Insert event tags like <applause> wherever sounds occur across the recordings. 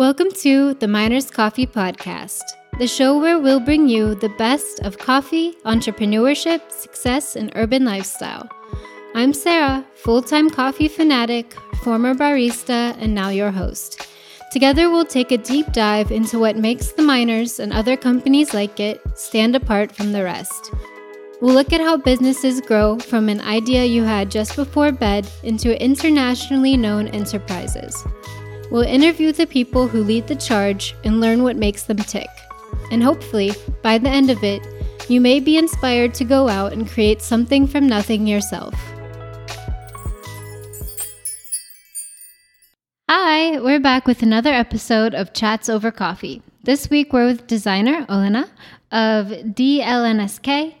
Welcome to the Miners Coffee Podcast, the show where we'll bring you the best of coffee, entrepreneurship, success, and urban lifestyle. I'm Sarah, full time coffee fanatic, former barista, and now your host. Together, we'll take a deep dive into what makes the miners and other companies like it stand apart from the rest. We'll look at how businesses grow from an idea you had just before bed into internationally known enterprises. We'll interview the people who lead the charge and learn what makes them tick. And hopefully, by the end of it, you may be inspired to go out and create something from nothing yourself. Hi, we're back with another episode of Chats Over Coffee. This week we're with designer Olena of DLNSK.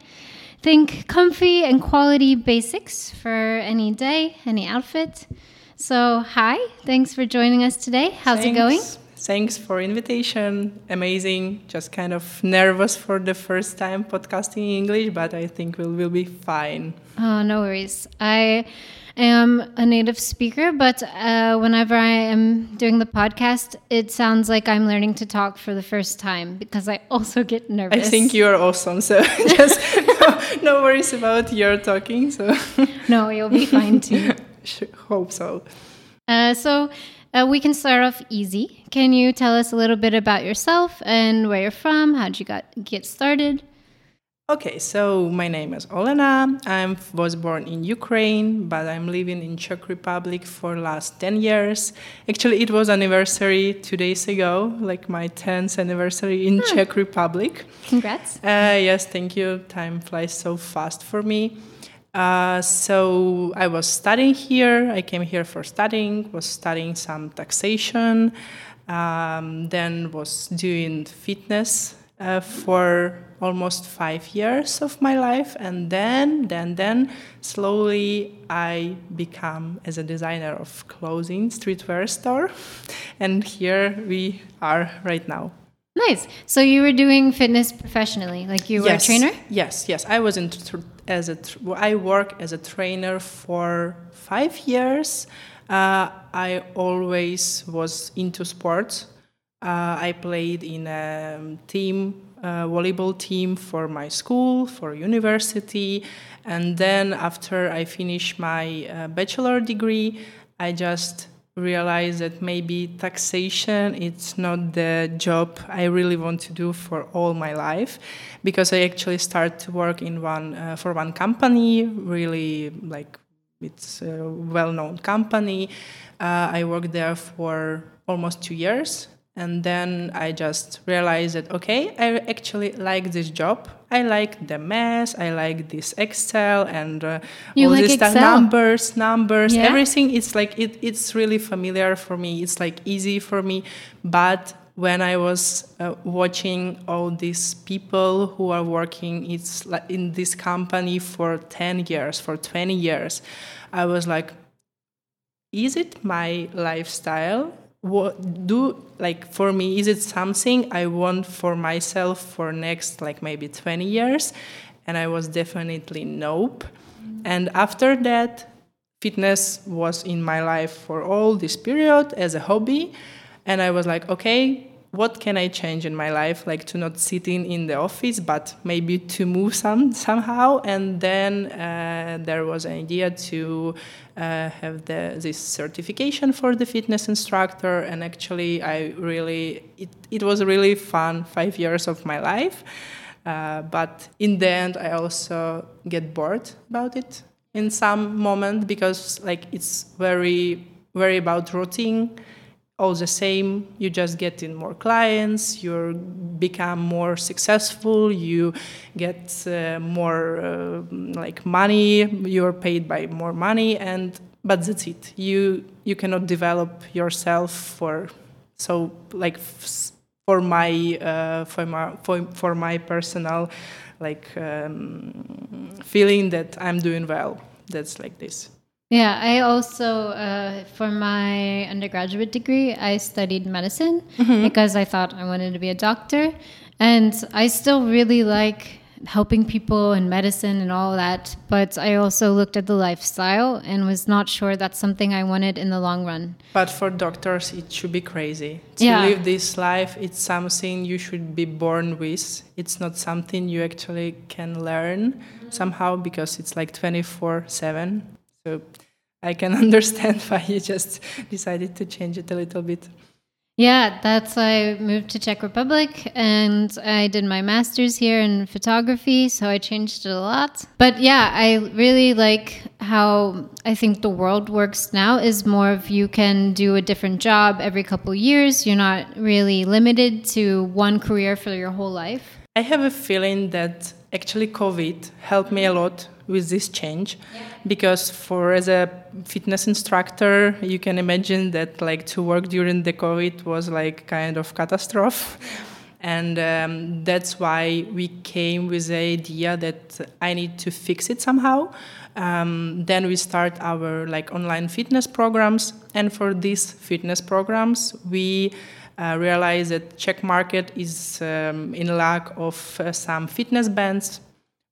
Think comfy and quality basics for any day, any outfit. So, hi, thanks for joining us today. How's thanks. it going? Thanks for invitation. Amazing. Just kind of nervous for the first time podcasting in English, but I think we'll will be fine. Oh, no worries. I am a native speaker, but uh, whenever I am doing the podcast, it sounds like I'm learning to talk for the first time because I also get nervous. I think you're awesome. So <laughs> just <laughs> no, no worries about your talking. So no, you'll be fine too. <laughs> hope so. Uh, so uh, we can start off easy. Can you tell us a little bit about yourself and where you're from? How'd you got get started? Okay, so my name is Olena. I was born in Ukraine, but I'm living in Czech Republic for last 10 years. Actually, it was anniversary two days ago, like my 10th anniversary in hmm. Czech Republic. Congrats. Uh, yes, thank you. Time flies so fast for me. Uh, so I was studying here. I came here for studying. Was studying some taxation. Um, then was doing fitness uh, for almost five years of my life, and then, then, then, slowly I become as a designer of clothing streetwear store, <laughs> and here we are right now. Nice. So you were doing fitness professionally, like you were yes. a trainer. Yes, yes. I was in as a I work as a trainer for five years. Uh, I always was into sports. Uh, I played in a team, volleyball team for my school, for university, and then after I finished my uh, bachelor degree, I just realize that maybe taxation it's not the job I really want to do for all my life because I actually start to work in one uh, for one company really like it's a well-known company uh, I worked there for almost two years and then I just realized that okay, I actually like this job. I like the mess. I like this Excel and uh, all like Excel? numbers, numbers, yeah? everything. It's like it, it's really familiar for me. It's like easy for me. But when I was uh, watching all these people who are working it's like in this company for 10 years, for 20 years, I was like, is it my lifestyle? What do like for me is it something i want for myself for next like maybe 20 years? And i was definitely nope. And after that fitness was in my life for all this period as a hobby. And i was like okay what can I change in my life, like to not sitting in the office, but maybe to move some somehow. And then uh, there was an idea to uh, have the, this certification for the fitness instructor. And actually, I really it, it was really fun five years of my life. Uh, but in the end, I also get bored about it in some moment because like it's very very about routine all the same you just get in more clients you become more successful you get uh, more uh, like money you're paid by more money and but that's it. You you cannot develop yourself for so like for my uh, for my for, for my personal like um, feeling that i'm doing well. That's like this yeah, I also, uh, for my undergraduate degree, I studied medicine mm-hmm. because I thought I wanted to be a doctor. And I still really like helping people and medicine and all that. But I also looked at the lifestyle and was not sure that's something I wanted in the long run. But for doctors, it should be crazy. To Yeah. live this life, it's something you should be born with. It's not something you actually can learn somehow because it's like 24 7. So I can <laughs> understand why you just decided to change it a little bit. Yeah, that's I moved to Czech Republic and I did my masters here in photography, so I changed it a lot. But yeah, I really like how I think the world works now is more of you can do a different job every couple years. You're not really limited to one career for your whole life. I have a feeling that actually COVID helped me a lot with this change. Because for as a fitness instructor you can imagine that like to work during the COVID was like kind of catastrophe. And um, that's why we came with the idea that I need to fix it somehow. Um, then we start our like online fitness programs, and for these fitness programs, we uh, realize that Czech market is um, in lack of uh, some fitness bands,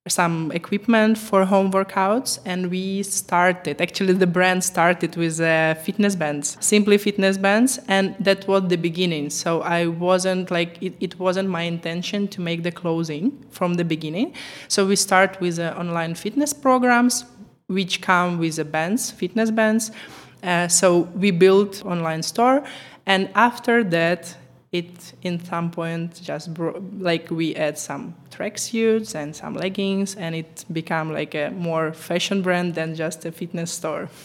some equipment for home workouts, and we started. Actually, the brand started with uh, fitness bands, simply fitness bands, and that was the beginning. So I wasn't like it, it wasn't my intention to make the closing from the beginning. So we start with uh, online fitness programs, which come with the bands, fitness bands. Uh, so we built online store, and after that, it in some point just bro- like we add some tracksuits and some leggings, and it became like a more fashion brand than just a fitness store. <laughs>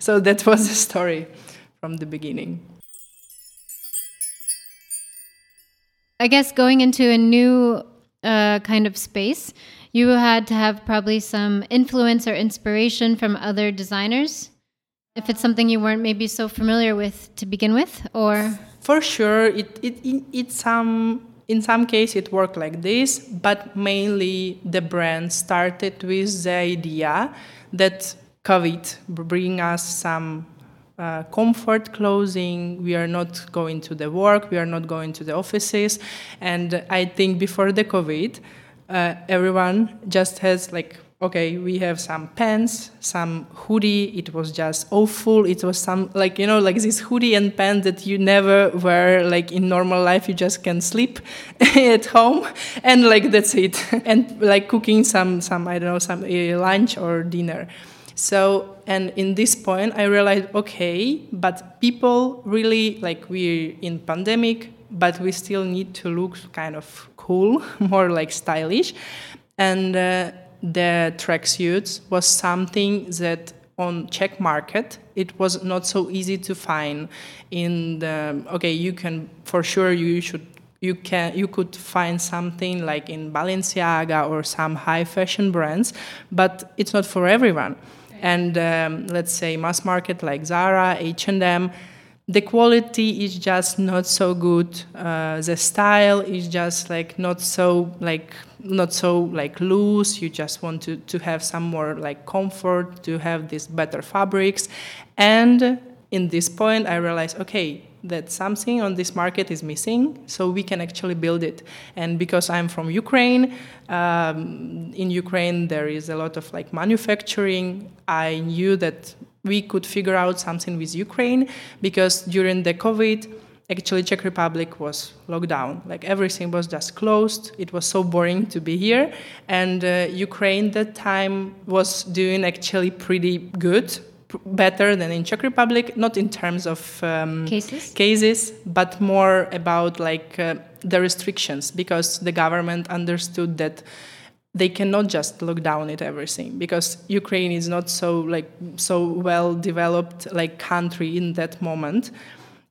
So that was the story from the beginning. I guess going into a new uh, kind of space, you had to have probably some influence or inspiration from other designers. If it's something you weren't maybe so familiar with to begin with, or For sure, it it it, it some in some case it worked like this, but mainly the brand started with the idea that COVID bring us some uh, comfort clothing. We are not going to the work. We are not going to the offices, and I think before the COVID, uh, everyone just has like okay we have some pants some hoodie. It was just awful. It was some like you know like this hoodie and pants that you never wear like in normal life. You just can sleep <laughs> at home. And like that's it. <laughs> And like cooking some some i don't know some uh, lunch or dinner. So and in this point i realized okay but people really like we're in pandemic but we still need to look kind of cool <laughs> more like stylish. And uh, the tracksuits was something that on Czech market it was not so easy to find in the okay you can for sure you should you can you could find something like in Balenciaga or some high fashion brands but it's not for everyone. And um, let's say mass market like Zara H&M the quality is just not so good uh, the style is just like not so like not so like loose. You just want to, to have some more like comfort to have these better fabrics. And in this point i realized okay that something on this market is missing so we can actually build it. And because i'm from ukraine um, in ukraine there is a lot of like manufacturing. I knew that we could figure out something with ukraine because during the covid actually czech republic was locked down. Like everything was just closed. It was so boring to be here. And uh, ukraine that time was doing actually pretty good better than in czech republic not in terms of um, Cases? cases but more about like uh, the restrictions because the government understood that they cannot just look down at everything because Ukraine is not so like so well developed like country in that moment.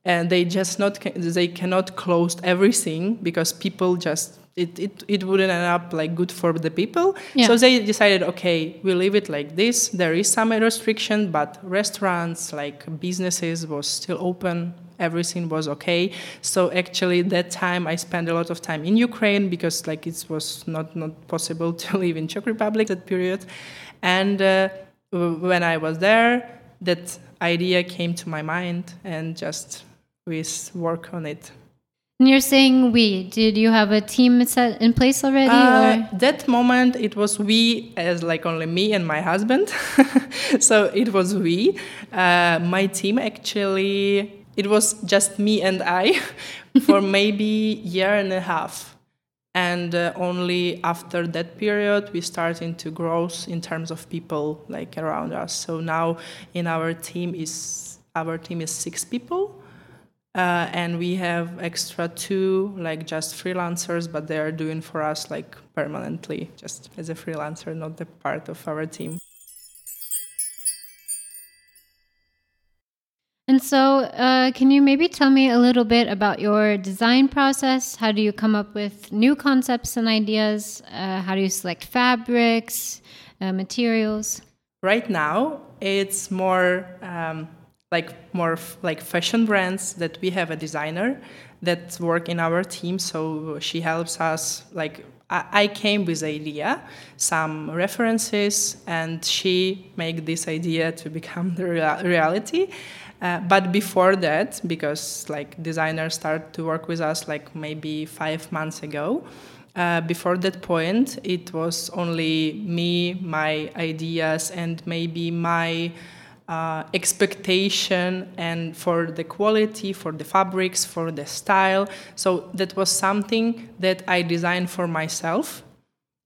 And they just not they cannot close everything because people just it, it, it wouldn't end up like good for the people. Yeah. so they decided okay we leave it like this. There is some restriction but restaurants like businesses was still open everything was okay so actually that time i spent a lot of time in ukraine because like it was not not possible <laughs> to live in czech republic that period and uh, when i was there that idea came to my mind and just we work on it And you're saying we. Did you have a team set in place already? Uh, that moment, it was we as like only me and my husband. <laughs> so it was we. Uh, my team actually, it was just me and I <laughs> for maybe year and a half. And uh, only after that period, we started to grow in terms of people like around us. So now in our team is our team is six people uh, and we have extra two like just freelancers but they are doing for us like permanently just as a freelancer not the part of our team and so uh, can you maybe tell me a little bit about your design process? How do you come up with new concepts and ideas? Uh, how do you select fabrics uh, materials? Right now it's more um, like more like fashion brands that we have a designer that work in our team. So she helps us like I, came with idea some references and she make this idea to become the rea- reality uh, but before that because like designers start to work with us like maybe five months ago uh, before that point it was only me my ideas and maybe my uh, expectation and for the quality, for the fabrics, for the style. So that was something that I designed for myself.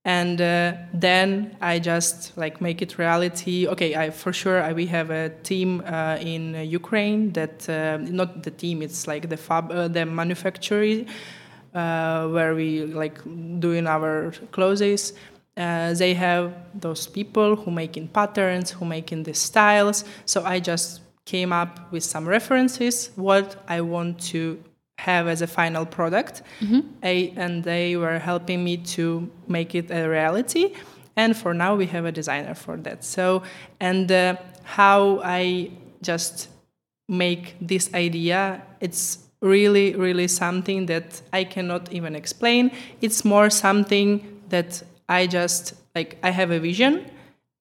And uh, then I just like make it reality. Okay, I for sure I, we have a team uh, in Ukraine that uh, not the team. It's like the fab, uh, the manufacturing uh, where we like doing our clothes uh, they have those people who making patterns, who making the styles. So I just came up with some references, what I want to have as a final product, mm-hmm. I, and they were helping me to make it a reality. And for now, we have a designer for that. So, and uh, how I just make this idea, it's really, really something that I cannot even explain. It's more something that I just like I have a vision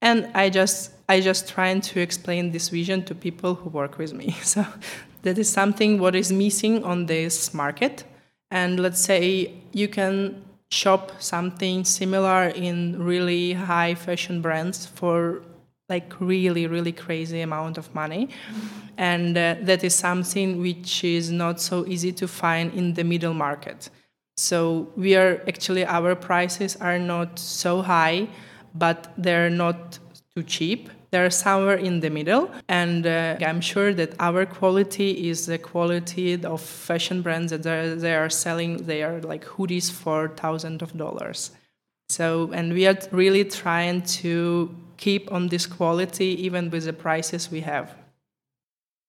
and I just I just trying to explain this vision to people who work with me. <laughs> So that is something what is missing on this market. And let's say you can shop something similar in really high fashion brands for like really really crazy amount of money and uh, that is something which is not so easy to find in the middle market so we are actually our prices are not so high, but they're not too cheap. They're somewhere in the middle, and uh, I'm sure that our quality is the quality of fashion brands that they are selling. They are like hoodies for thousands of dollars. So, and we are really trying to keep on this quality even with the prices we have.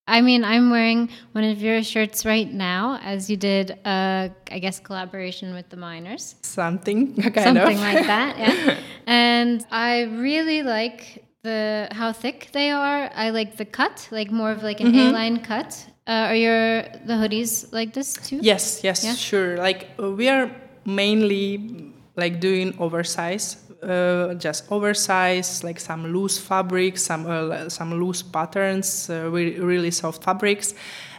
I mean, I'm wearing one of your shirts right now, as you did, uh, I guess, collaboration with the miners. Something, <laughs> kind Something of. like that, <laughs> yeah. and I really like the how thick they are. I like the cut, like more of like an mm-hmm. A-line cut. Uh, are your the hoodies like this too? Yes, yes, yeah? sure. Like uh, we are mainly like doing oversize uh, just oversized, like some loose fabrics, some uh, some loose patterns, uh, really soft fabrics,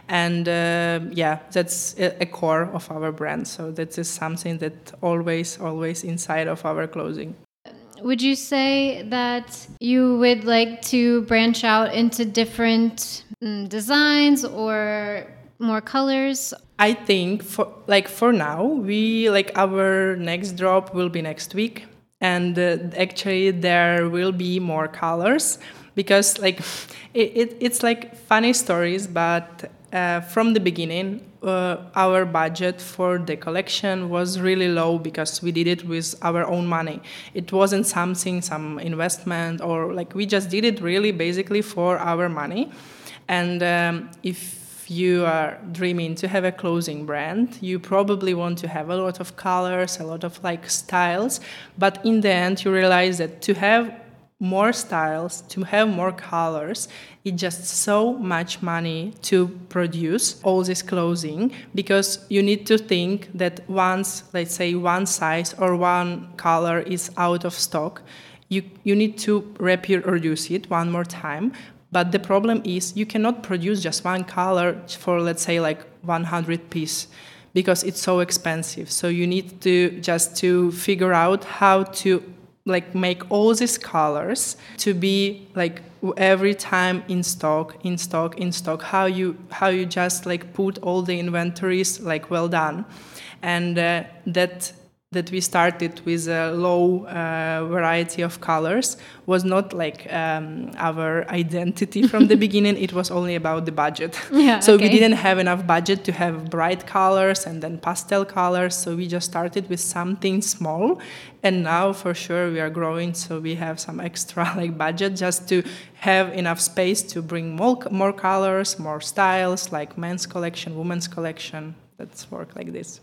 and uh, yeah, that's a, core of our brand. So that is something that always, always inside of our clothing. Would you say that you would like to branch out into different mm, designs or more colors? I think for like for now, we like our next drop will be next week and uh, actually there will be more colors because like <laughs> it, it, it's like funny stories but uh, from the beginning uh, our budget for the collection was really low because we did it with our own money. It wasn't something some investment or like we just did it really basically for our money. And um, if you are dreaming to have a clothing brand, you probably want to have a lot of colors, a lot of like styles, but in the end, you realize that to have more styles, to have more colors, it's just so much money to produce all this clothing because you need to think that once, let's say, one size or one color is out of stock, you, you need to reproduce it one more time. But the problem is you cannot produce just one color for let's say like 100 piece because it's so expensive. So you need to just to figure out how to like make all these colors to be like every time in stock in stock in stock how you how you just like put all the inventories like well done. And uh, that that we started with a low uh, variety of colors was not like um, our identity from the <laughs> beginning. It was only about the budget. <laughs> Yeah, so okay. we didn't have enough budget to have bright colors and then pastel colors. So we just started with something small, and now for sure we are growing. So we have some extra <laughs> like budget just to have enough space to bring more more colors, more styles, like men's collection, women's collection. That's work like this.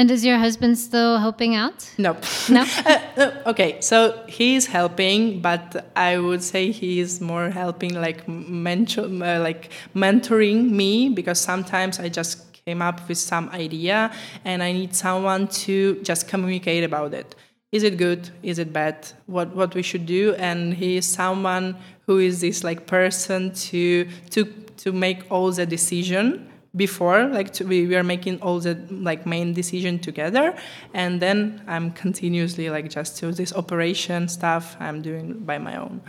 And is your husband still helping out? No. No? <laughs> Uh, okay, so he's helping, but I would say he is more helping, like mentor, uh, like mentoring me, because sometimes I just came up with some idea and I need someone to just communicate about it. Is it good? Is it bad? What what we should do? And he is someone who is this like person to to to make all the decision before like to, we, we are making all the like main decision together and then i'm continuously like just to this operation stuff i'm doing by my own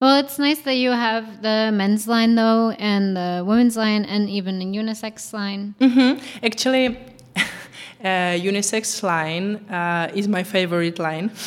Well, it's nice that you have the men's line though, and the women's line, and even a unisex line. mm-hmm. actually uh, unisex line uh, is my favorite line. <laughs>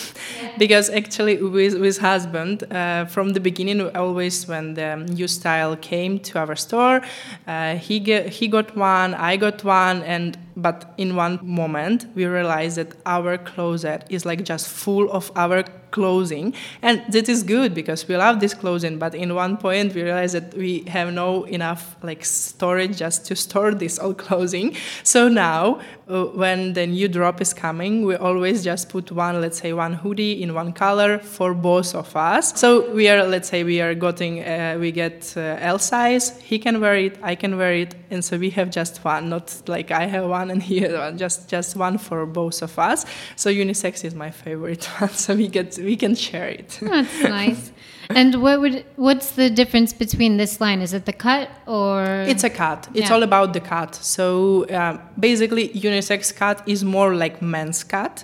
Because actually with with husband uh, from the beginning always when the new style came to our store uh, he get, he got one I got one and but in one moment we realized that our closet is like just full of our clothing. And that is good because we love this clothing but in one point we realized that we have no enough like storage just to store this old clothing. So now uh, when the new drop is coming we always just put one let's say one hoodie in one color for both of us. So we are let's say we are getting uh, we get uh, l size he can wear it i can wear it and so we have just one not like i have one and he has one just just one for both of us so unisex is my favorite <laughs> one so we get we can share it That's nice. And what would what's the difference between this line? Is it the cut or It's a cut. It's Yeah. all about the cut. So um, basically, unisex cut is more like men's cut,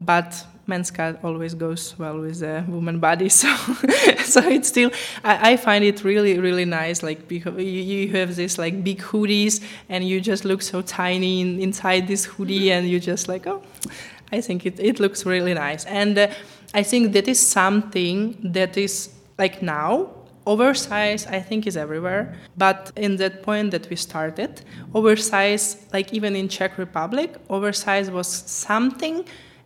but men's cut always goes well with the woman body. <laughs> So, so it's still. I, I find it really really nice. Like because you, you have this like big hoodies, and you just look so tiny in, inside this hoodie, and you just like oh. I think it, it looks really nice. And uh, I think that is something that is like now, oversize I think is everywhere. But in that point that we started, oversize, like even in Czech Republic, oversize was something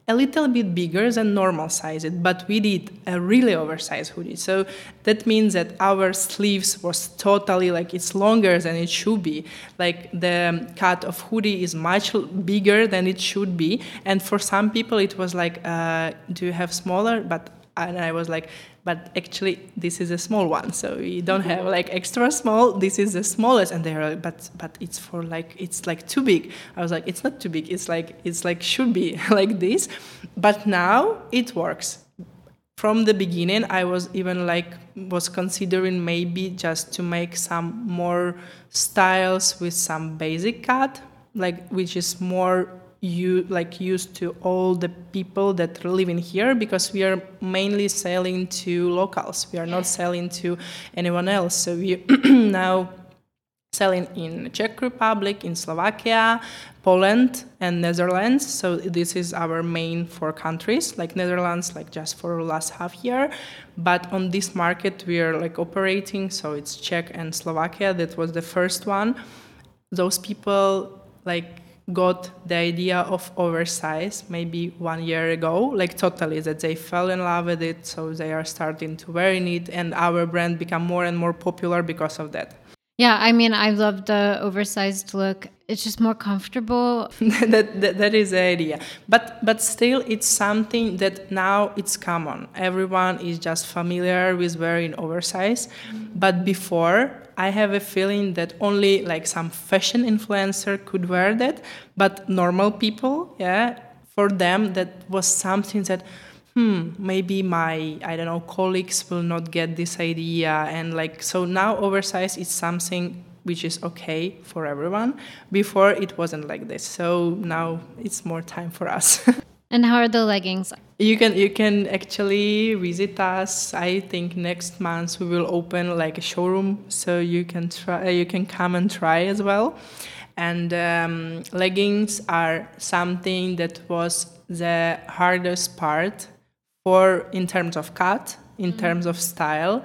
a little bit bigger than normal size but we did a really oversized hoodie. So that means that our sleeves was totally like it's longer than it should be. Like the cut of hoodie is much bigger than it should be. And for some people it was like uh, do you have smaller? But and i was like but actually this is a small one so we don't have like extra small this is the smallest. And they're like but but it's for like it's like too big. I was like it's not too big it's like it's like should be <laughs> like this. But now it works. From the beginning i was even like was considering maybe just to make some more styles with some basic cut like which is more you like used to all the people that live in here because we are mainly selling to locals we are not selling to anyone else so we <clears throat> now selling in Czech Republic, in Slovakia, Poland, and Netherlands. So this is our main four countries. Like Netherlands, like just for last half year, but on this market we are like operating. So it's Czech and Slovakia. That was the first one. Those people like got the idea of oversize maybe one year ago. Like totally that they fell in love with it so they are starting to wearing it and our brand become more and more popular because of that Yeah, I mean I love the oversized look. It's just more comfortable. <laughs> that, that that is the idea but but still it's something that now it's common everyone is just familiar with wearing oversize but before i have a feeling that only like some fashion influencer could wear that but normal people yeah for them that was something that hmm maybe my i don't know colleagues will not get this idea and like so now oversize is something which is okay for everyone. Before it wasn't like this. So now it's more time for us. <laughs> and how are the leggings? You can you can actually visit us. I think next month we will open like a showroom, so you can try you can come and try as well. And um, leggings are something that was the hardest part for in terms of cut, in mm-hmm. terms of style,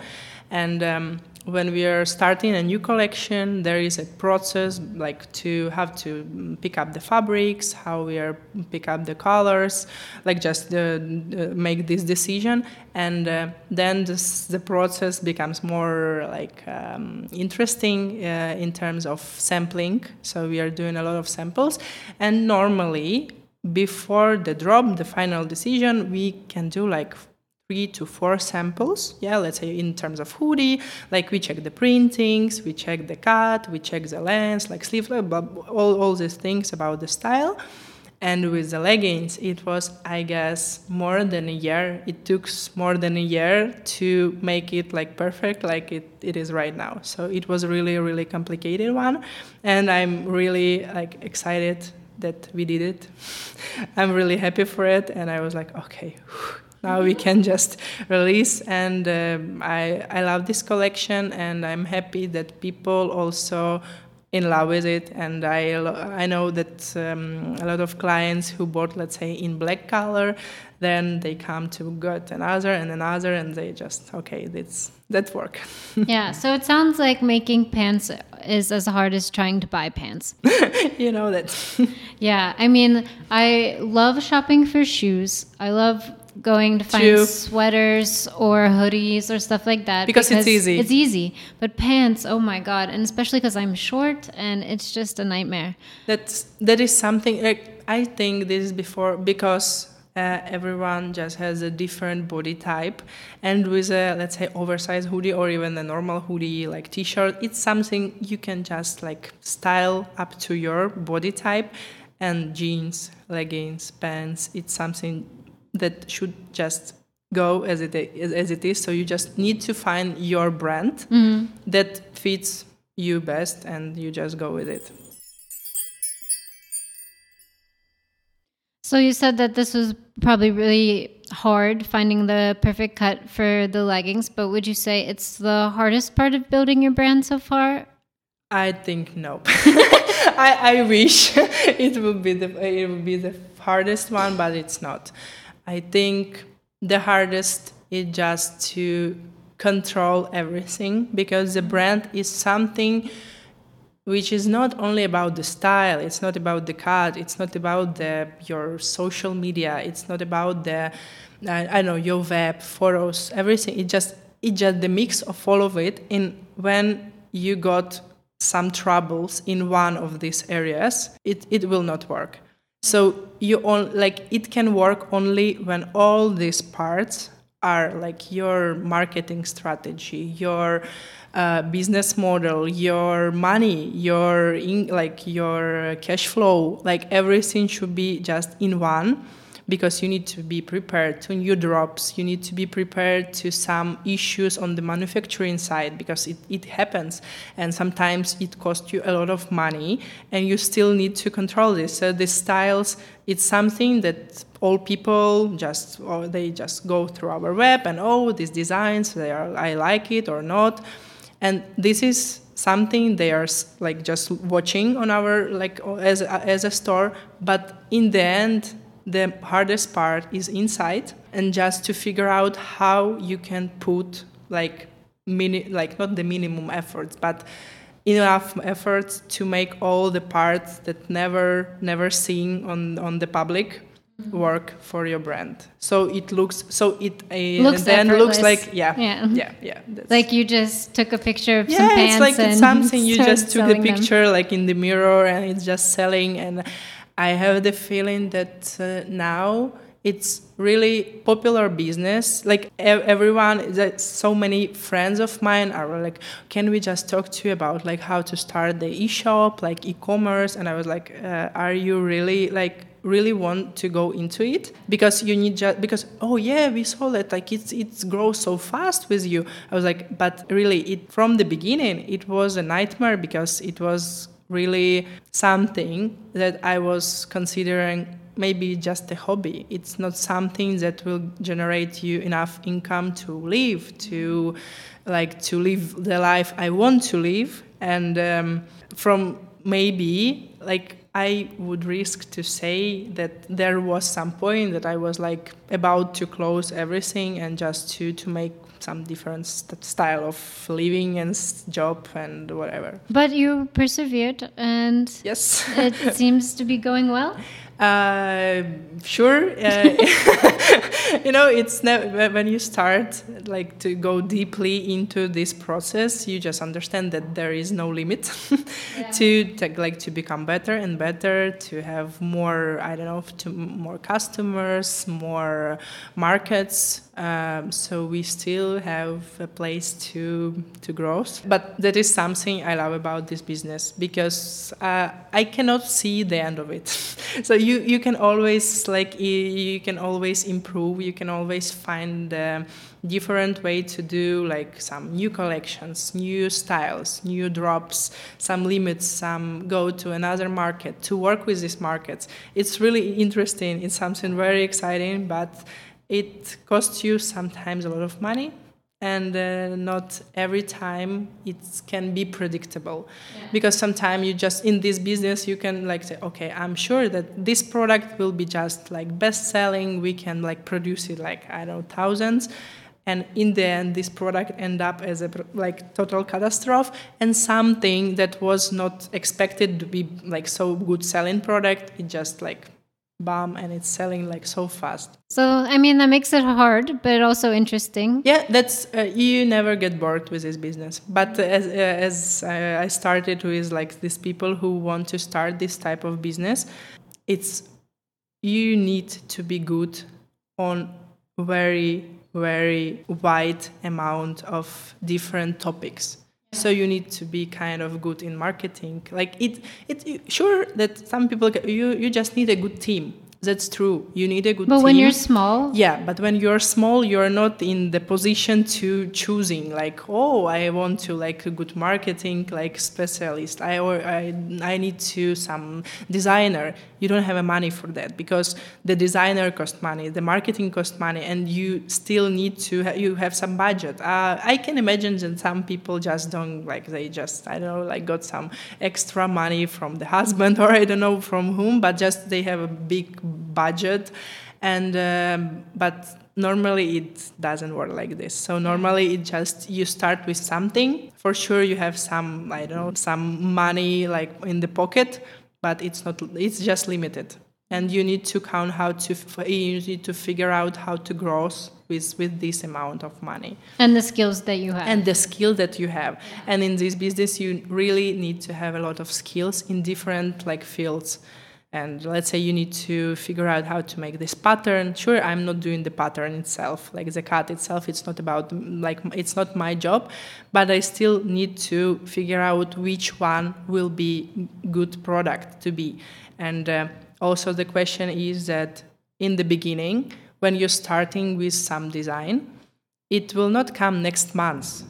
and um, when we are starting a new collection, there is a process like to have to pick up the fabrics, how we are pick up the colors, like just uh, uh, make this decision, and uh, then this, the process becomes more like um, interesting uh, in terms of sampling. So we are doing a lot of samples, and normally before the drop, the final decision, we can do like three to four samples. Yeah, let's say in terms of hoodie, like we check the printings, we check the cut, we check the length, like sleeve, all, all these things about the style. And with the leggings, it was, I guess, more than a year. It took more than a year to make it like perfect, like it, it is right now. So it was really, really complicated one, and I'm really like excited that we did it. <laughs> I'm really happy for it, and I was like, okay. Now we can just <laughs> release and um, I, I love this collection and i'm happy that people also in love with it and i, I know that um, a lot of clients who bought let's say in black color then they come to get another and another and they just okay that's that work <laughs> yeah so it sounds like making pants is as hard as trying to buy pants <laughs> you know that <laughs> yeah i mean i love shopping for shoes i love going to find True. sweaters or hoodies or stuff like that because, because, it's easy. It's easy, but pants, oh my god, and especially because I'm short and it's just a nightmare. That's that is something. Like, I think this is before because. Uh, everyone just has a different body type and with a let's say oversized hoodie or even a normal hoodie like t-shirt it's something you can just like style up to your body type and jeans leggings pants it's something that should just go as it is, as it is. So you just need to find your brand mm-hmm. that fits you best, and you just go with it. So you said that this was probably really hard finding the perfect cut for the leggings, but would you say it's the hardest part of building your brand so far? I think no. <laughs> I, I wish <laughs> it would be the it would be the hardest one, but it's not. I think the hardest is just to control everything because the brand is something which is not only about the style it's not about the cut it's not about the your social media it's not about the uh, I, I know your web photos everything. It just it just the mix of all of it in when you got some troubles in one of these areas it, it will not work. So you on like it can work only when all these parts are like your marketing strategy, your business model, your money, your in, like your cash flow, like everything should be just in one because you need to be prepared to new drops. You need to be prepared to some issues on the manufacturing side because it, it happens and sometimes it costs you a lot of money and you still need to control this. So the styles it's something that all people just or they just go through our web and oh these designs they are i like it or not and this is something they are like just watching on our like as as a store but in the end the hardest part is inside and just to figure out how you can put like mini like not the minimum efforts but enough efforts to make all the parts that never never seen on on the public work for your brand. So it looks so it uh, looks then effortless. looks like yeah yeah. yeah, yeah like you just took a picture of yeah, some pants it's like and it's something you <laughs> just took the picture them. like in the mirror and it's just selling. And I have the feeling that uh, now it's really popular business. Like everyone that so many friends of mine are like can we just talk to you about like how to start the e-shop like e-commerce? And i was like uh, are you really like really want to go into it because you need just because oh yeah we saw that like it's it's grows so fast with you. I was like but really it from the beginning it was a nightmare because it was really something that i was considering maybe just a hobby. It's not something that will generate you enough income to live to like to live the life i want to live. And um, from maybe like I would risk to say that there was some point that I was like about to close everything and just to to make some different st- style of living and job and whatever. But you persevered and yes, it <laughs> seems to be going well. Uh, sure. Uh, <laughs> you know, it's never, when you start like to go deeply into this process, you just understand that there is no limit <laughs> yeah. to, to like to become better and better, to have more. I don't know, to more customers, more markets. Um, so we still have a place to to grow. But that is something I love about this business because uh, I cannot see the end of it. <laughs> so you you can always like you can always improve you can always find a different way to do like some new collections new styles new drops some limits some go to another market to work with these markets. It's really interesting. It's something very exciting but it costs you sometimes a lot of money and uh, not every time it can be predictable. Yeah. because sometimes you just in this business you can like say okay i'm sure that this product will be just like best selling we can like produce it like i don't know thousands. And in the end this product end up as a like total catastrophe and something that was not expected to be like so good selling product. It just like bomb and it's selling like so fast. So i mean that makes it hard but also interesting. Yeah that's uh, you never get bored with this business. But as, uh, as uh, i started with like these people who want to start this type of business it's you need to be good on very very wide amount of different topics so you need to be kind of good in marketing. Like it it sure that some people you you just need a good team that's true. You need a good but team. when you're small? Yeah, but when you're small, you're not in the position to choosing like, oh, I want to like a good marketing like specialist. I or I I need to some designer. You don't have a money for that because the designer cost money, the marketing cost money, and you still need to ha- you have some budget. Uh, I can imagine that some people just don't like they just I don't know like got some extra money from the <laughs> husband or I don't know from whom, but just they have a big budget. And um, but normally it doesn't work like this. So normally it just you start with something. For sure you have some i don't know some money like in the pocket but it's not it's just limited. And you need to count how to you need to figure out how to grow with with this amount of money. And the skills that you have. And the skill that you have. And in this business you really need to have a lot of skills in different like fields and let's say you need to figure out how to make this pattern. Sure i'm not doing the pattern itself like the cut itself. It's not about like it's not my job but i still need to figure out which one will be good product to be. And uh, also the question is that in the beginning when you're starting with some design it will not come next month.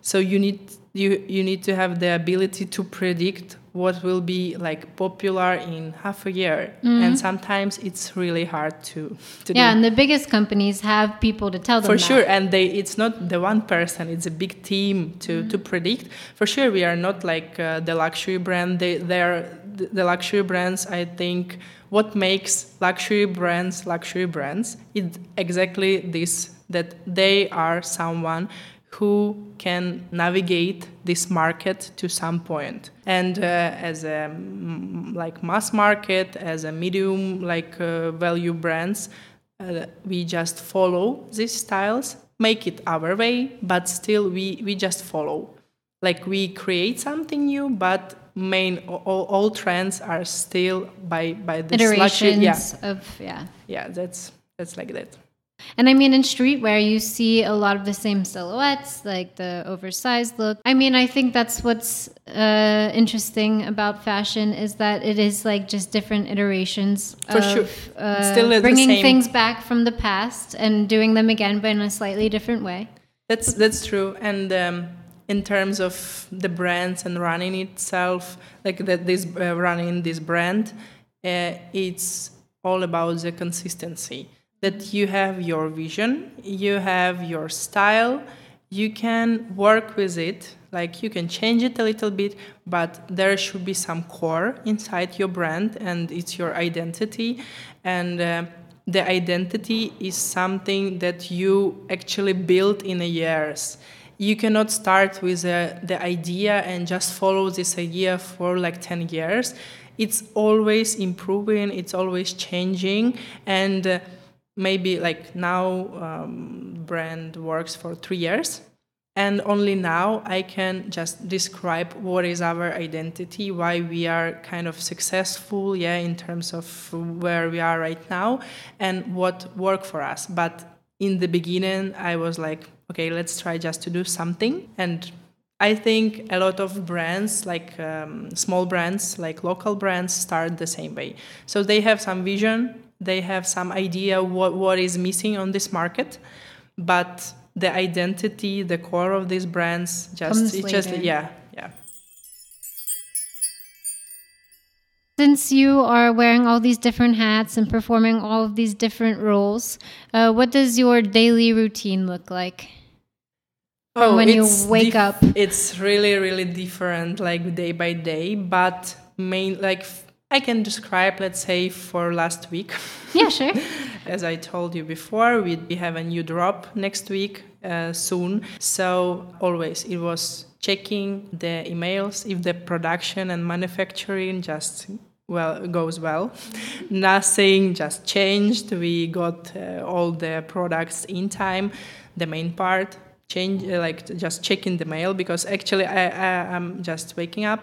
So you need you you need to have the ability to predict what will be like popular in half a year mm-hmm. and sometimes it's really hard to, to yeah do. and the biggest companies have people to tell them for that. sure and they it's not the one person it's a big team to, mm-hmm. to predict for sure we are not like uh, the luxury brand they they're the luxury brands i think what makes luxury brands luxury brands is exactly this that they are someone who can navigate this market to some point. And uh, as a like mass market as a medium like uh, value brands uh, we just follow these styles make it our way but still we we just follow. Like we create something new but main all, all trends are still by by the iterations yeah. of yeah. Yeah that's that's like that And I mean, in streetwear, you see a lot of the same silhouettes, like the oversized look. I mean, I think that's what's uh, interesting about fashion is that it is like just different iterations For of sure. uh, Still bringing things back from the past and doing them again, but in a slightly different way. That's that's true. And um, in terms of the brands and running itself, like that, this uh, running this brand, uh, it's all about the consistency. That you have your vision, you have your style, you can work with it. Like you can change it a little bit, but there should be some core inside your brand, and it's your identity. And uh, the identity is something that you actually build in a years you cannot start with uh, the idea and just follow this idea for like 10 years it's always improving it's always changing and uh, maybe like now um, brand works for three years and only now i can just describe what is our identity why we are kind of successful yeah in terms of where we are right now and what worked for us. But in the beginning i was like okay let's try just to do something. And i think a lot of brands like um, small brands like local brands start the same way. So they have some vision they have some idea what, what is missing on this market but the identity the core of these brands just Comes it's just yeah yeah Since you are wearing all these different hats and performing all of these different roles, uh, what does your daily routine look like? From when you Oh, it's wake up. it's really really different like day by day but main like f- i can describe let's say for last week. <laughs> Yeah, sure. <laughs> as i told you before we, we have a new drop next week uh, soon. So always it was checking the emails if the production and manufacturing just well goes well. Nothing just changed. We got uh, all the products in time. The main part change uh, like just checking the mail because actually I, I i'm just waking up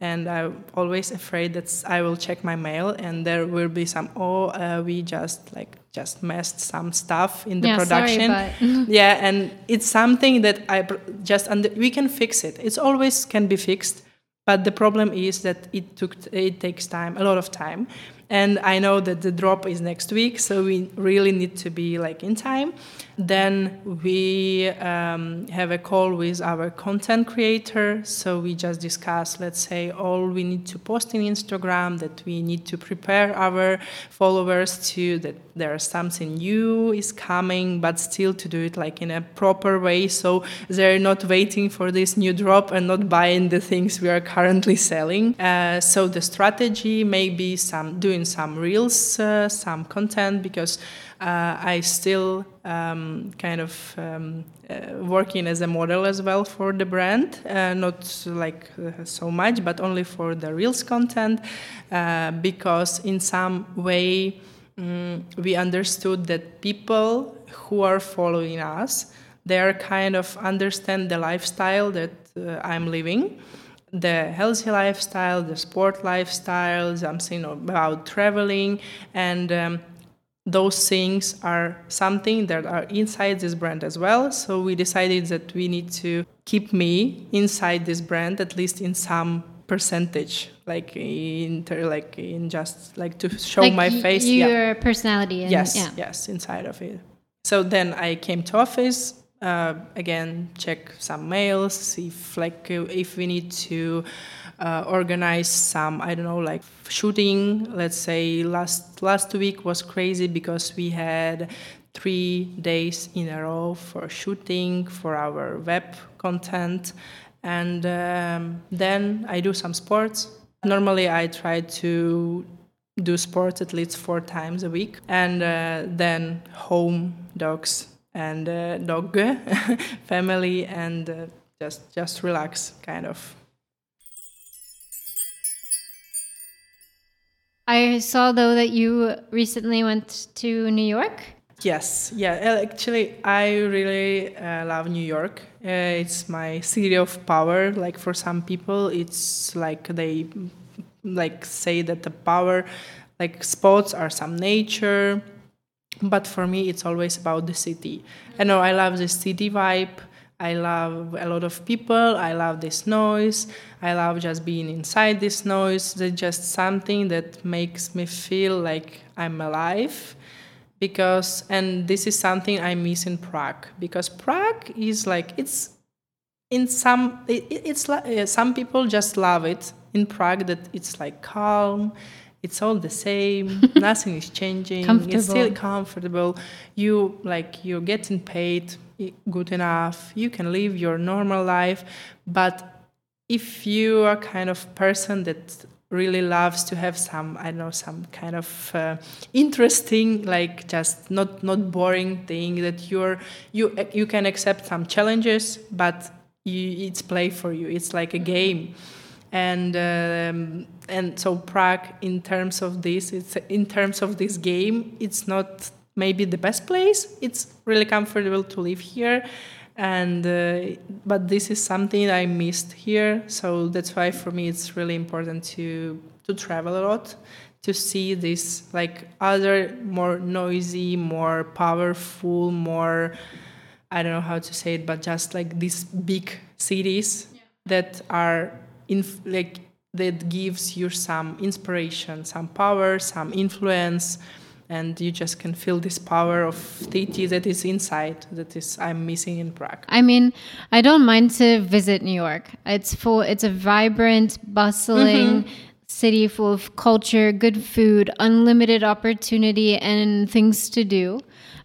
and i'm always afraid that i will check my mail and there will be some oh uh, we just like just messed some stuff in the Yeah, sorry, production. but- <laughs> yeah and it's something that i just under we can fix it. It's always can be fixed but the problem is that it took it takes time a lot of time. And i know that the drop is next week so we really need to be like in time then we um, have a call with our content creator. So we just discuss let's say all we need to post in instagram that we need to prepare our followers to that there's something new is coming but still to do it like in a proper way. So they're not waiting for this new drop and not buying the things we are currently selling. Uh, so the strategy may be some doing some reels uh, some content because uh, I still um, kind of um, uh, working as a model as well for the brand, uh, not like uh, so much, but only for the reels content, uh, because in some way mm, we understood that people who are following us, they are kind of understand the lifestyle that uh, I'm living the healthy lifestyle, the sport lifestyle, something about traveling, and um, those things are something that are inside this brand as well. So we decided that we need to keep me inside this brand at least in some percentage, like in like in just like to show like my face. your yeah. personality. And, Yes, Yeah. yes, inside of it. So then I came to office. Uh, again, check some mails. If like uh, if we need to uh, organize some, I don't know, like shooting. Let's say last last week was crazy because we had three days in a row for shooting for our web content, and um, then I do some sports. Normally, I try to do sports at least four times a week, and uh, then home dogs and uh, dog <laughs> family and uh, just just relax kind of I saw though that you recently went to New York. yes yeah uh, actually i really uh, love new york. Uh, it's my city of power. Like for some people it's like they like say that the power like spots are some nature but for me it's always about the city. I know i love the city vibe i love a lot of people i love this noise i love just being inside this noise. There's just something that makes me feel like i'm alive because and this is something i miss in prague because prague is like it's in some it, it's like some people just love it in prague that it's like calm it's all the same <laughs> nothing is changing it's still comfortable. you like you're getting paid good enough. You can live your normal life. But if you are kind of person that really loves to have some i don't know some kind of uh, interesting like just not not boring thing that you're you you can accept some challenges but you, it's play for you. It's like a game and um, and so prague in terms of this it's in terms of this game it's not maybe the best place it's really comfortable to live here and uh, but this is something I missed here. So that's why for me it's really important to to travel a lot to see this like other more noisy, more powerful, more I don't know how to say it, but just like these big cities yeah. that are in like that gives you some inspiration, some power, some influence and you just can feel this power of Titi that is inside that is I'm missing in Prague. I mean, I don't mind to visit New York. It's full it's a vibrant, bustling mm-hmm. city full of culture, good food, unlimited opportunity and things to do.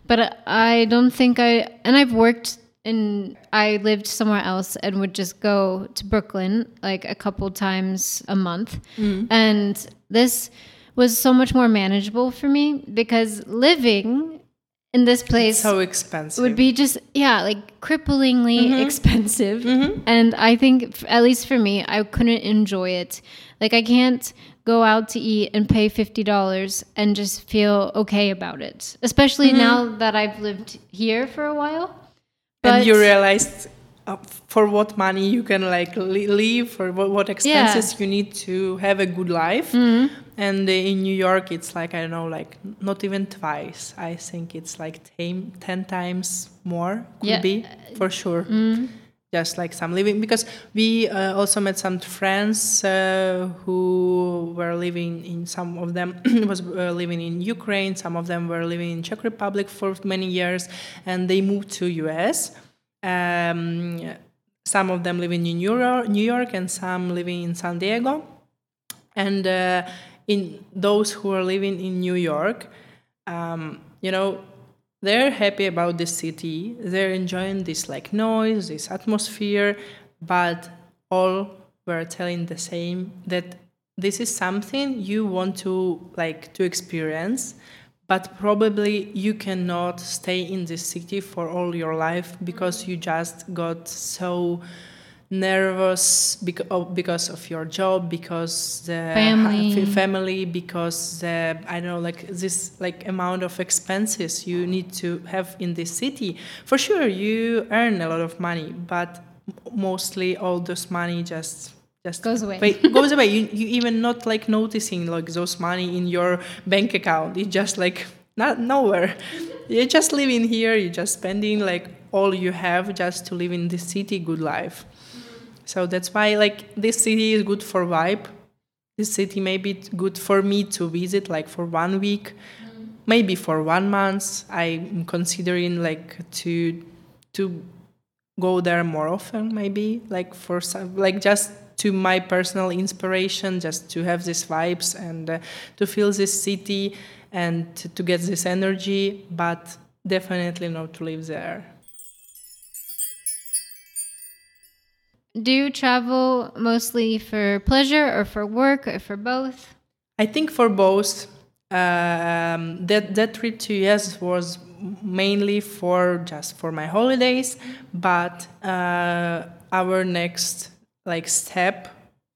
But I don't think I and I've worked and I lived somewhere else and would just go to Brooklyn like a couple times a month. Mm. And this was so much more manageable for me because living in this place so expensive would be just yeah like cripplingly mm-hmm. expensive mm-hmm. and i think at least for me i couldn't enjoy it like i can't go out to eat and pay $50 and just feel okay about it especially mm-hmm. now that i've lived here for a while but and you realized uh, for what money you can like live or what, what expenses yeah. you need to have a good life mm-hmm. and in new york it's like i don't know like not even twice i think it's like 10, 10 times more could yeah. be for sure mm-hmm. Just like some living because we uh, also met some friends uh, who were living in some of them <clears throat> was uh, living in ukraine some of them were living in czech republic for many years and they moved to us um, some of them living in New York, New York, and some living in San Diego. And uh, in those who are living in New York, um, you know, they're happy about the city. They're enjoying this like noise, this atmosphere, but all were telling the same that this is something you want to like to experience but probably you cannot stay in this city for all your life because you just got so nervous oh, because of your job because the family. family because the i don't know like this like amount of expenses you need to have in this city. For sure you earn a lot of money but mostly all this money just just goes away. <laughs> goes away. You, you even not like noticing like those money in your bank account. It just like not nowhere. You're just living here. You're just spending like all you have just to live in this city. Good life so that's why like this city is good for vibe this city may be good for me to visit like for one week maybe for one month i'm considering like to to go there more often maybe like for some like just to my personal inspiration, just to have these vibes and uh, to feel this city and to, to get this energy, but definitely not to live there. Do you travel mostly for pleasure or for work or for both? I think for both. Um, that that trip to US was mainly for just for my holidays, but uh, our next like step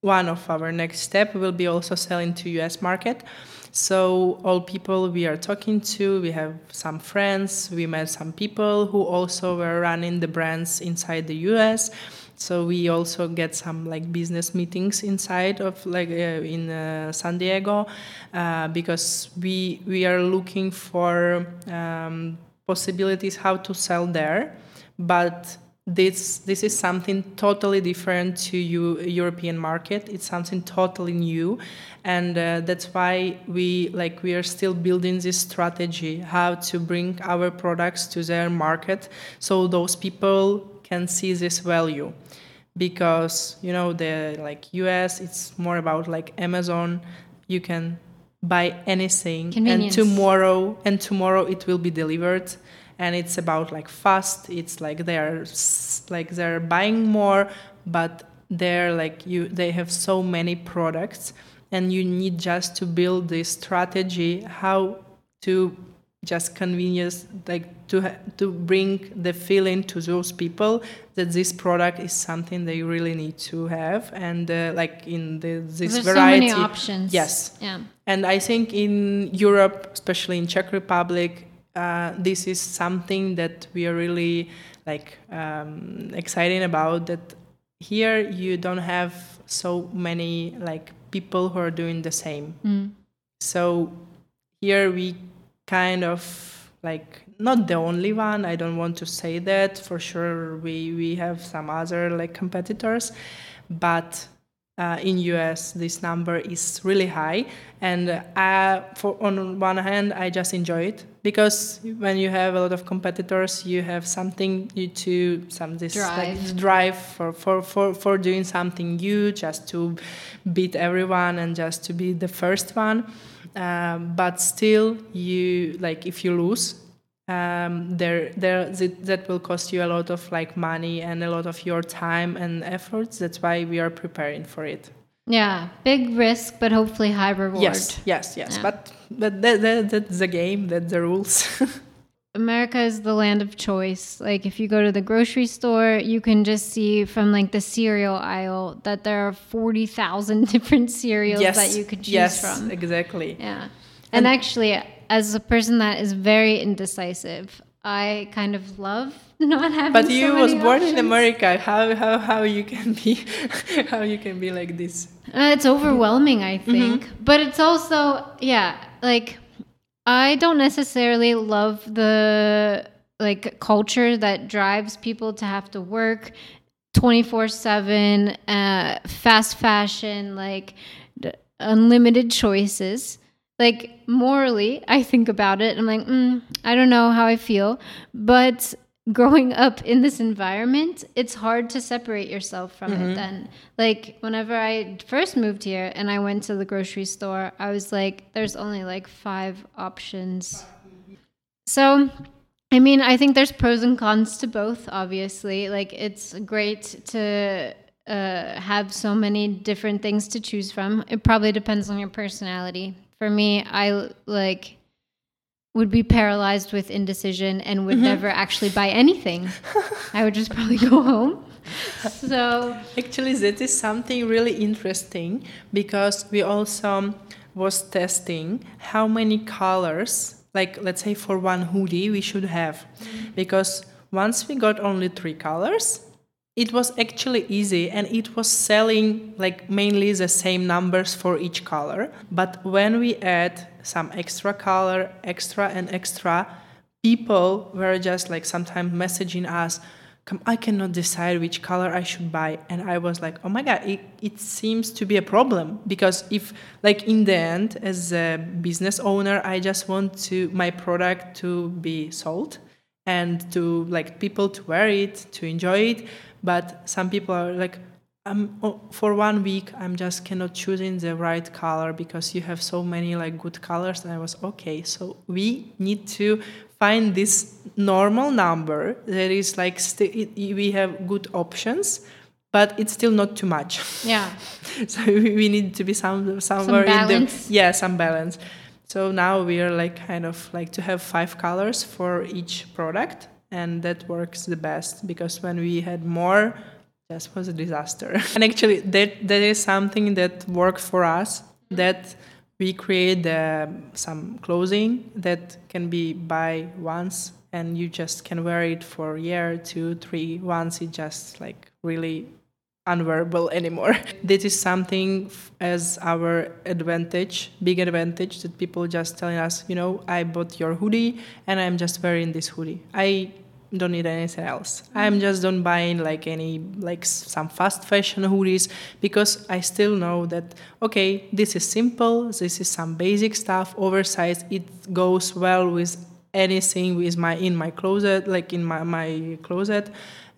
one of our next step will be also selling to us market so all people we are talking to we have some friends we met some people who also were running the brands inside the us so we also get some like business meetings inside of like uh, in uh, san diego uh, because we we are looking for um, possibilities how to sell there. But this this is something totally different to you European market. It's something totally new, and uh, that's why we like we are still building this strategy how to bring our products to their market. So those people can see this value because you know the like US it's more about like Amazon. You can buy anything and tomorrow and tomorrow it will be delivered. And it's about like fast. It's like they're like they're buying more but they're like you they have so many products. And you need just to build this strategy how to just convenience like to to bring the feeling to those people that this product is something they really need to have and uh, like in the this There's variety so many options. Yes. Yeah. And i think in europe especially in czech republic uh, this is something that we are really like um, excited about that here you don't have so many like people who are doing the same. Mm. so here we kind of like not the only one i don't want to say that for sure we we have some other like competitors but uh, in US this number is really high and uh, for on one hand I just enjoy it because when you have a lot of competitors you have something you to some this drive, like, drive for, for, for, for doing something new just to beat everyone and just to be the first one um, but still you like if you lose um, there there that will cost you a lot of like money and a lot of your time and efforts. That's why we are preparing for it. Yeah big risk but hopefully high reward. Yes yes yes. Yeah. but but that, that, that's the game that's the rules <laughs> America is the land of choice. Like if you go to the grocery store, you can just see from like the cereal aisle that there are 40,000 <laughs> different cereals yes, that you could choose yes, from. exactly. Yeah. And, and actually as a person that is very indecisive, I kind of love <laughs> not having. But you so was born options. in America. How how how you can be <laughs> how you can be like this? Uh, it's overwhelming, I mm-hmm. think. Mm-hmm. But it's also yeah, like I don't necessarily love the like culture that drives people to have to work 24/7 uh fast fashion like unlimited choices. Like morally i think about it i'm like mm, i don't know how i feel but growing up in this environment it's hard to separate yourself from mm-hmm. it then. Like whenever i first moved here and i went to the grocery store i was like there's only like five options. So i mean i think there's pros and cons to both obviously. Like it's great to uh, have so many different things to choose from. It probably depends on your personality. For me, I like would be paralyzed with indecision and would mm-hmm. never actually buy anything. I would just probably go home. So actually that is something really interesting because we also was testing how many colors like let's say for one hoodie we should have mm-hmm. because once we got only three colors it was actually easy and it was selling like mainly the same numbers for each color. But when we add some extra color extra and extra people were just like sometimes messaging us Come, i cannot decide which color i should buy. And i was like oh my god it, it seems to be a problem because if like in the end as a business owner i just want to my product to be sold and to like people to wear it to enjoy it but some people are like I'm oh, for one week I'm just cannot choosing the right color because you have so many like good colors. And I was okay so we need to find this normal number that is like st- we have good options but it's still not too much. Yeah. <laughs> So we need to be some somewhere some in the yeah some balance. So now we are like kind of like to have five colors for each product and that works the best because when we had more just was a disaster <laughs> and actually that that is something that worked for us that we create uh, some clothing that can be buy once and you just can wear it for a year, two, three. Once it just like really unwearable anymore. <laughs> this is something as our advantage, big advantage that people just telling us, you know, I bought your hoodie and I'm just wearing this hoodie. I don't need anything else. I'm just don't buying like any like some fast fashion hoodies because I still know that okay, this is simple, this is some basic stuff, oversized, it goes well with anything with my in my closet, like in my, my closet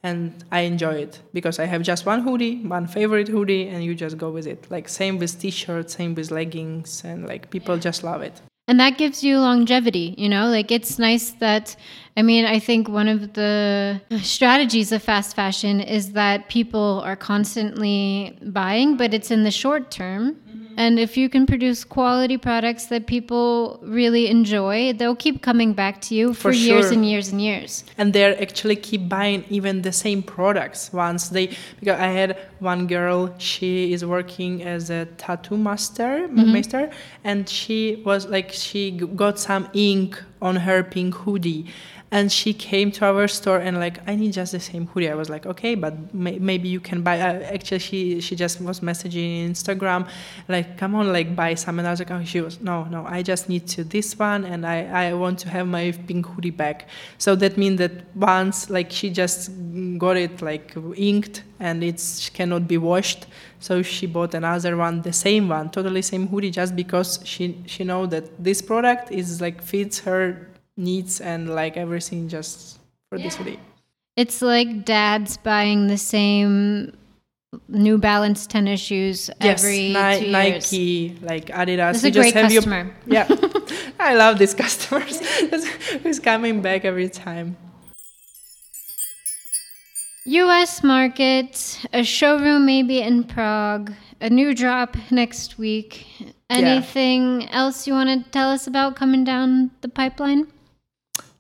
and I enjoy it because I have just one hoodie, one favorite hoodie, and you just go with it. Like same with t-shirts, same with leggings, and like people just love it. And that gives you longevity, you know? Like it's nice that I mean, I think one of the strategies of fast fashion is that people are constantly buying, but it's in the short term. Mm-hmm. And if you can produce quality products that people really enjoy, they'll keep coming back to you for, for years and years and years. And they actually keep buying even the same products once they because I had one girl, she is working as a tattoo master, mm-hmm. master, and she was like she got some ink on her pink hoodie. And she came to our store and like i need just the same hoodie. I was like okay but may- maybe you can buy uh, actually she she just was messaging instagram like come on like buy some. And i was like oh she was no no i just need to this one and i i want to have my pink hoodie back. So that means that once like she just got it like inked and it cannot be washed so she bought another one the same one totally same hoodie just because she she know that this product is like fits her needs and like everything just for yeah. this hoodie. It's like dad's buying the same New Balance tennis shoes yes, every Ni- two Nike, years. like Adidas. This is a great customer. Your, yeah, <laughs> I love these customers. <laughs> Who's coming back every time. U.S. market, a showroom maybe in Prague, a new drop next week. Anything yeah. else you want to tell us about coming down the pipeline?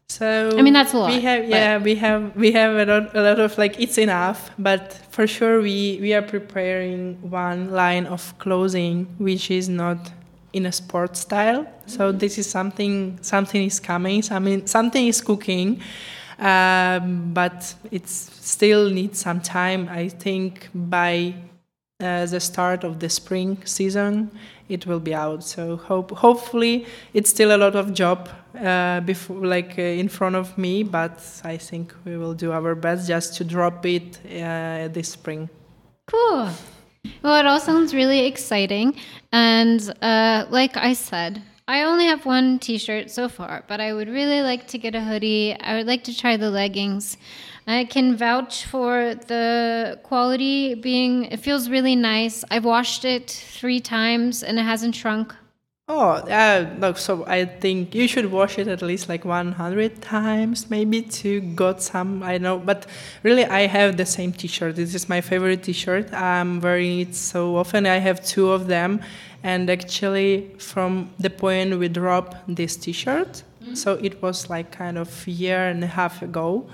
So I mean that's a lot. We have yeah we have we have a lot, a lot of like it's enough, but for sure we we are preparing one line of clothing which is not in a sport style. So mm-hmm. this is something something is coming. Something something is cooking, um, but it still needs some time. I think by uh, the start of the spring season it will be out. So hope hopefully it's still a lot of job uh, before like uh, in front of me, but I think we will do our best just to drop it uh, this spring. Cool. Well, it all sounds really exciting, and uh, like I said. I only have one t-shirt so far, but I would really like to get a hoodie. I would like to try the leggings. I can vouch for the quality being, it feels really nice. I've washed it three times and it hasn't shrunk. Oh, uh, look, so I think you should wash it at least like 100 times, maybe to got some, I know. But really, I have the same t shirt. This is my favorite t shirt. I'm wearing it so often. I have two of them. And actually, from the point we dropped this t shirt, mm-hmm. so it was like kind of year and a half ago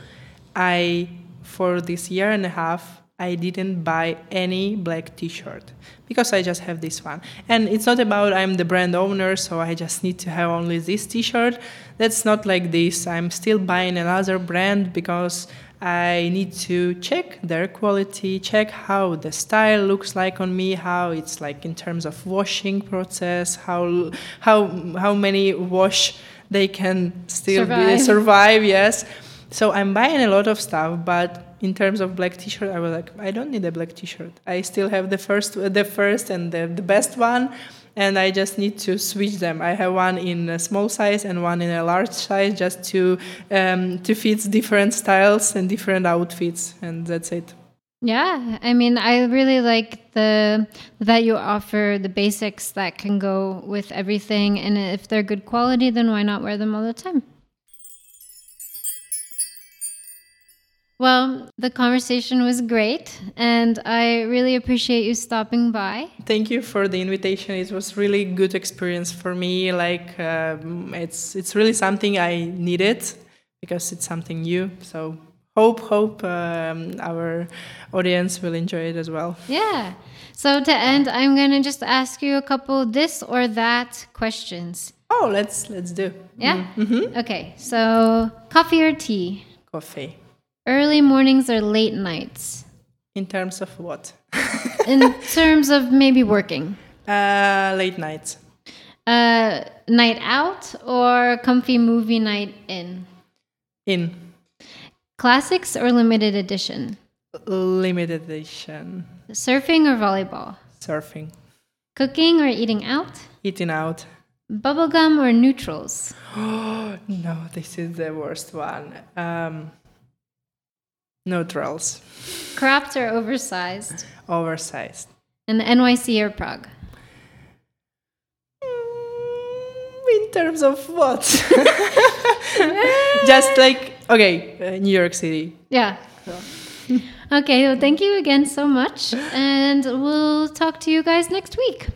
I, for this year and a half, I didn't buy any black t-shirt because I just have this one. And it's not about I'm the brand owner, so I just need to have only this t-shirt. That's not like this. I'm still buying another brand because I need to check their quality, check how the style looks like on me, how it's like in terms of washing process, how how how many wash they can still survive, be, survive yes. So I'm buying a lot of stuff, but in terms of black t-shirt, I was like, I don't need a black t-shirt. I still have the first, the first and the, the best one, and I just need to switch them. I have one in a small size and one in a large size, just to um, to fit different styles and different outfits, and that's it. Yeah, I mean, I really like the that you offer the basics that can go with everything, and if they're good quality, then why not wear them all the time? Well, the conversation was great, and I really appreciate you stopping by. Thank you for the invitation. It was really good experience for me. Like um, it's it's really something I needed because it's something new. So hope hope um, our audience will enjoy it as well. Yeah. So to end, I'm gonna just ask you a couple this or that questions. Oh, let's let's do. Yeah. Mm-hmm. Okay. So coffee or tea? Coffee. Early mornings or late nights? In terms of what? <laughs> In terms of maybe working. Uh, late nights. Uh, night out or comfy movie night in? In. Classics or limited edition? Limited edition. Surfing or volleyball? Surfing. Cooking or eating out? Eating out. Bubblegum or neutrals? Oh, <gasps> no, this is the worst one. Um, neutrals. Cropped or oversized? Oversized. And NYC or Prague? Mm, in terms of what? <laughs> Just like, okay, uh, New York City. Yeah. <laughs> okay, well, thank you again so much. And we'll talk to you guys next week.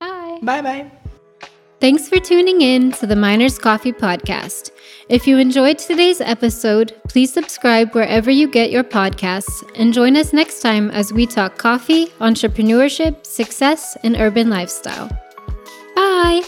Bye. Bye bye. Thanks for tuning in to the Miners Coffee Podcast. If you enjoyed today's episode, please subscribe wherever you get your podcasts and join us next time as we talk coffee, entrepreneurship, success, and urban lifestyle. Bye.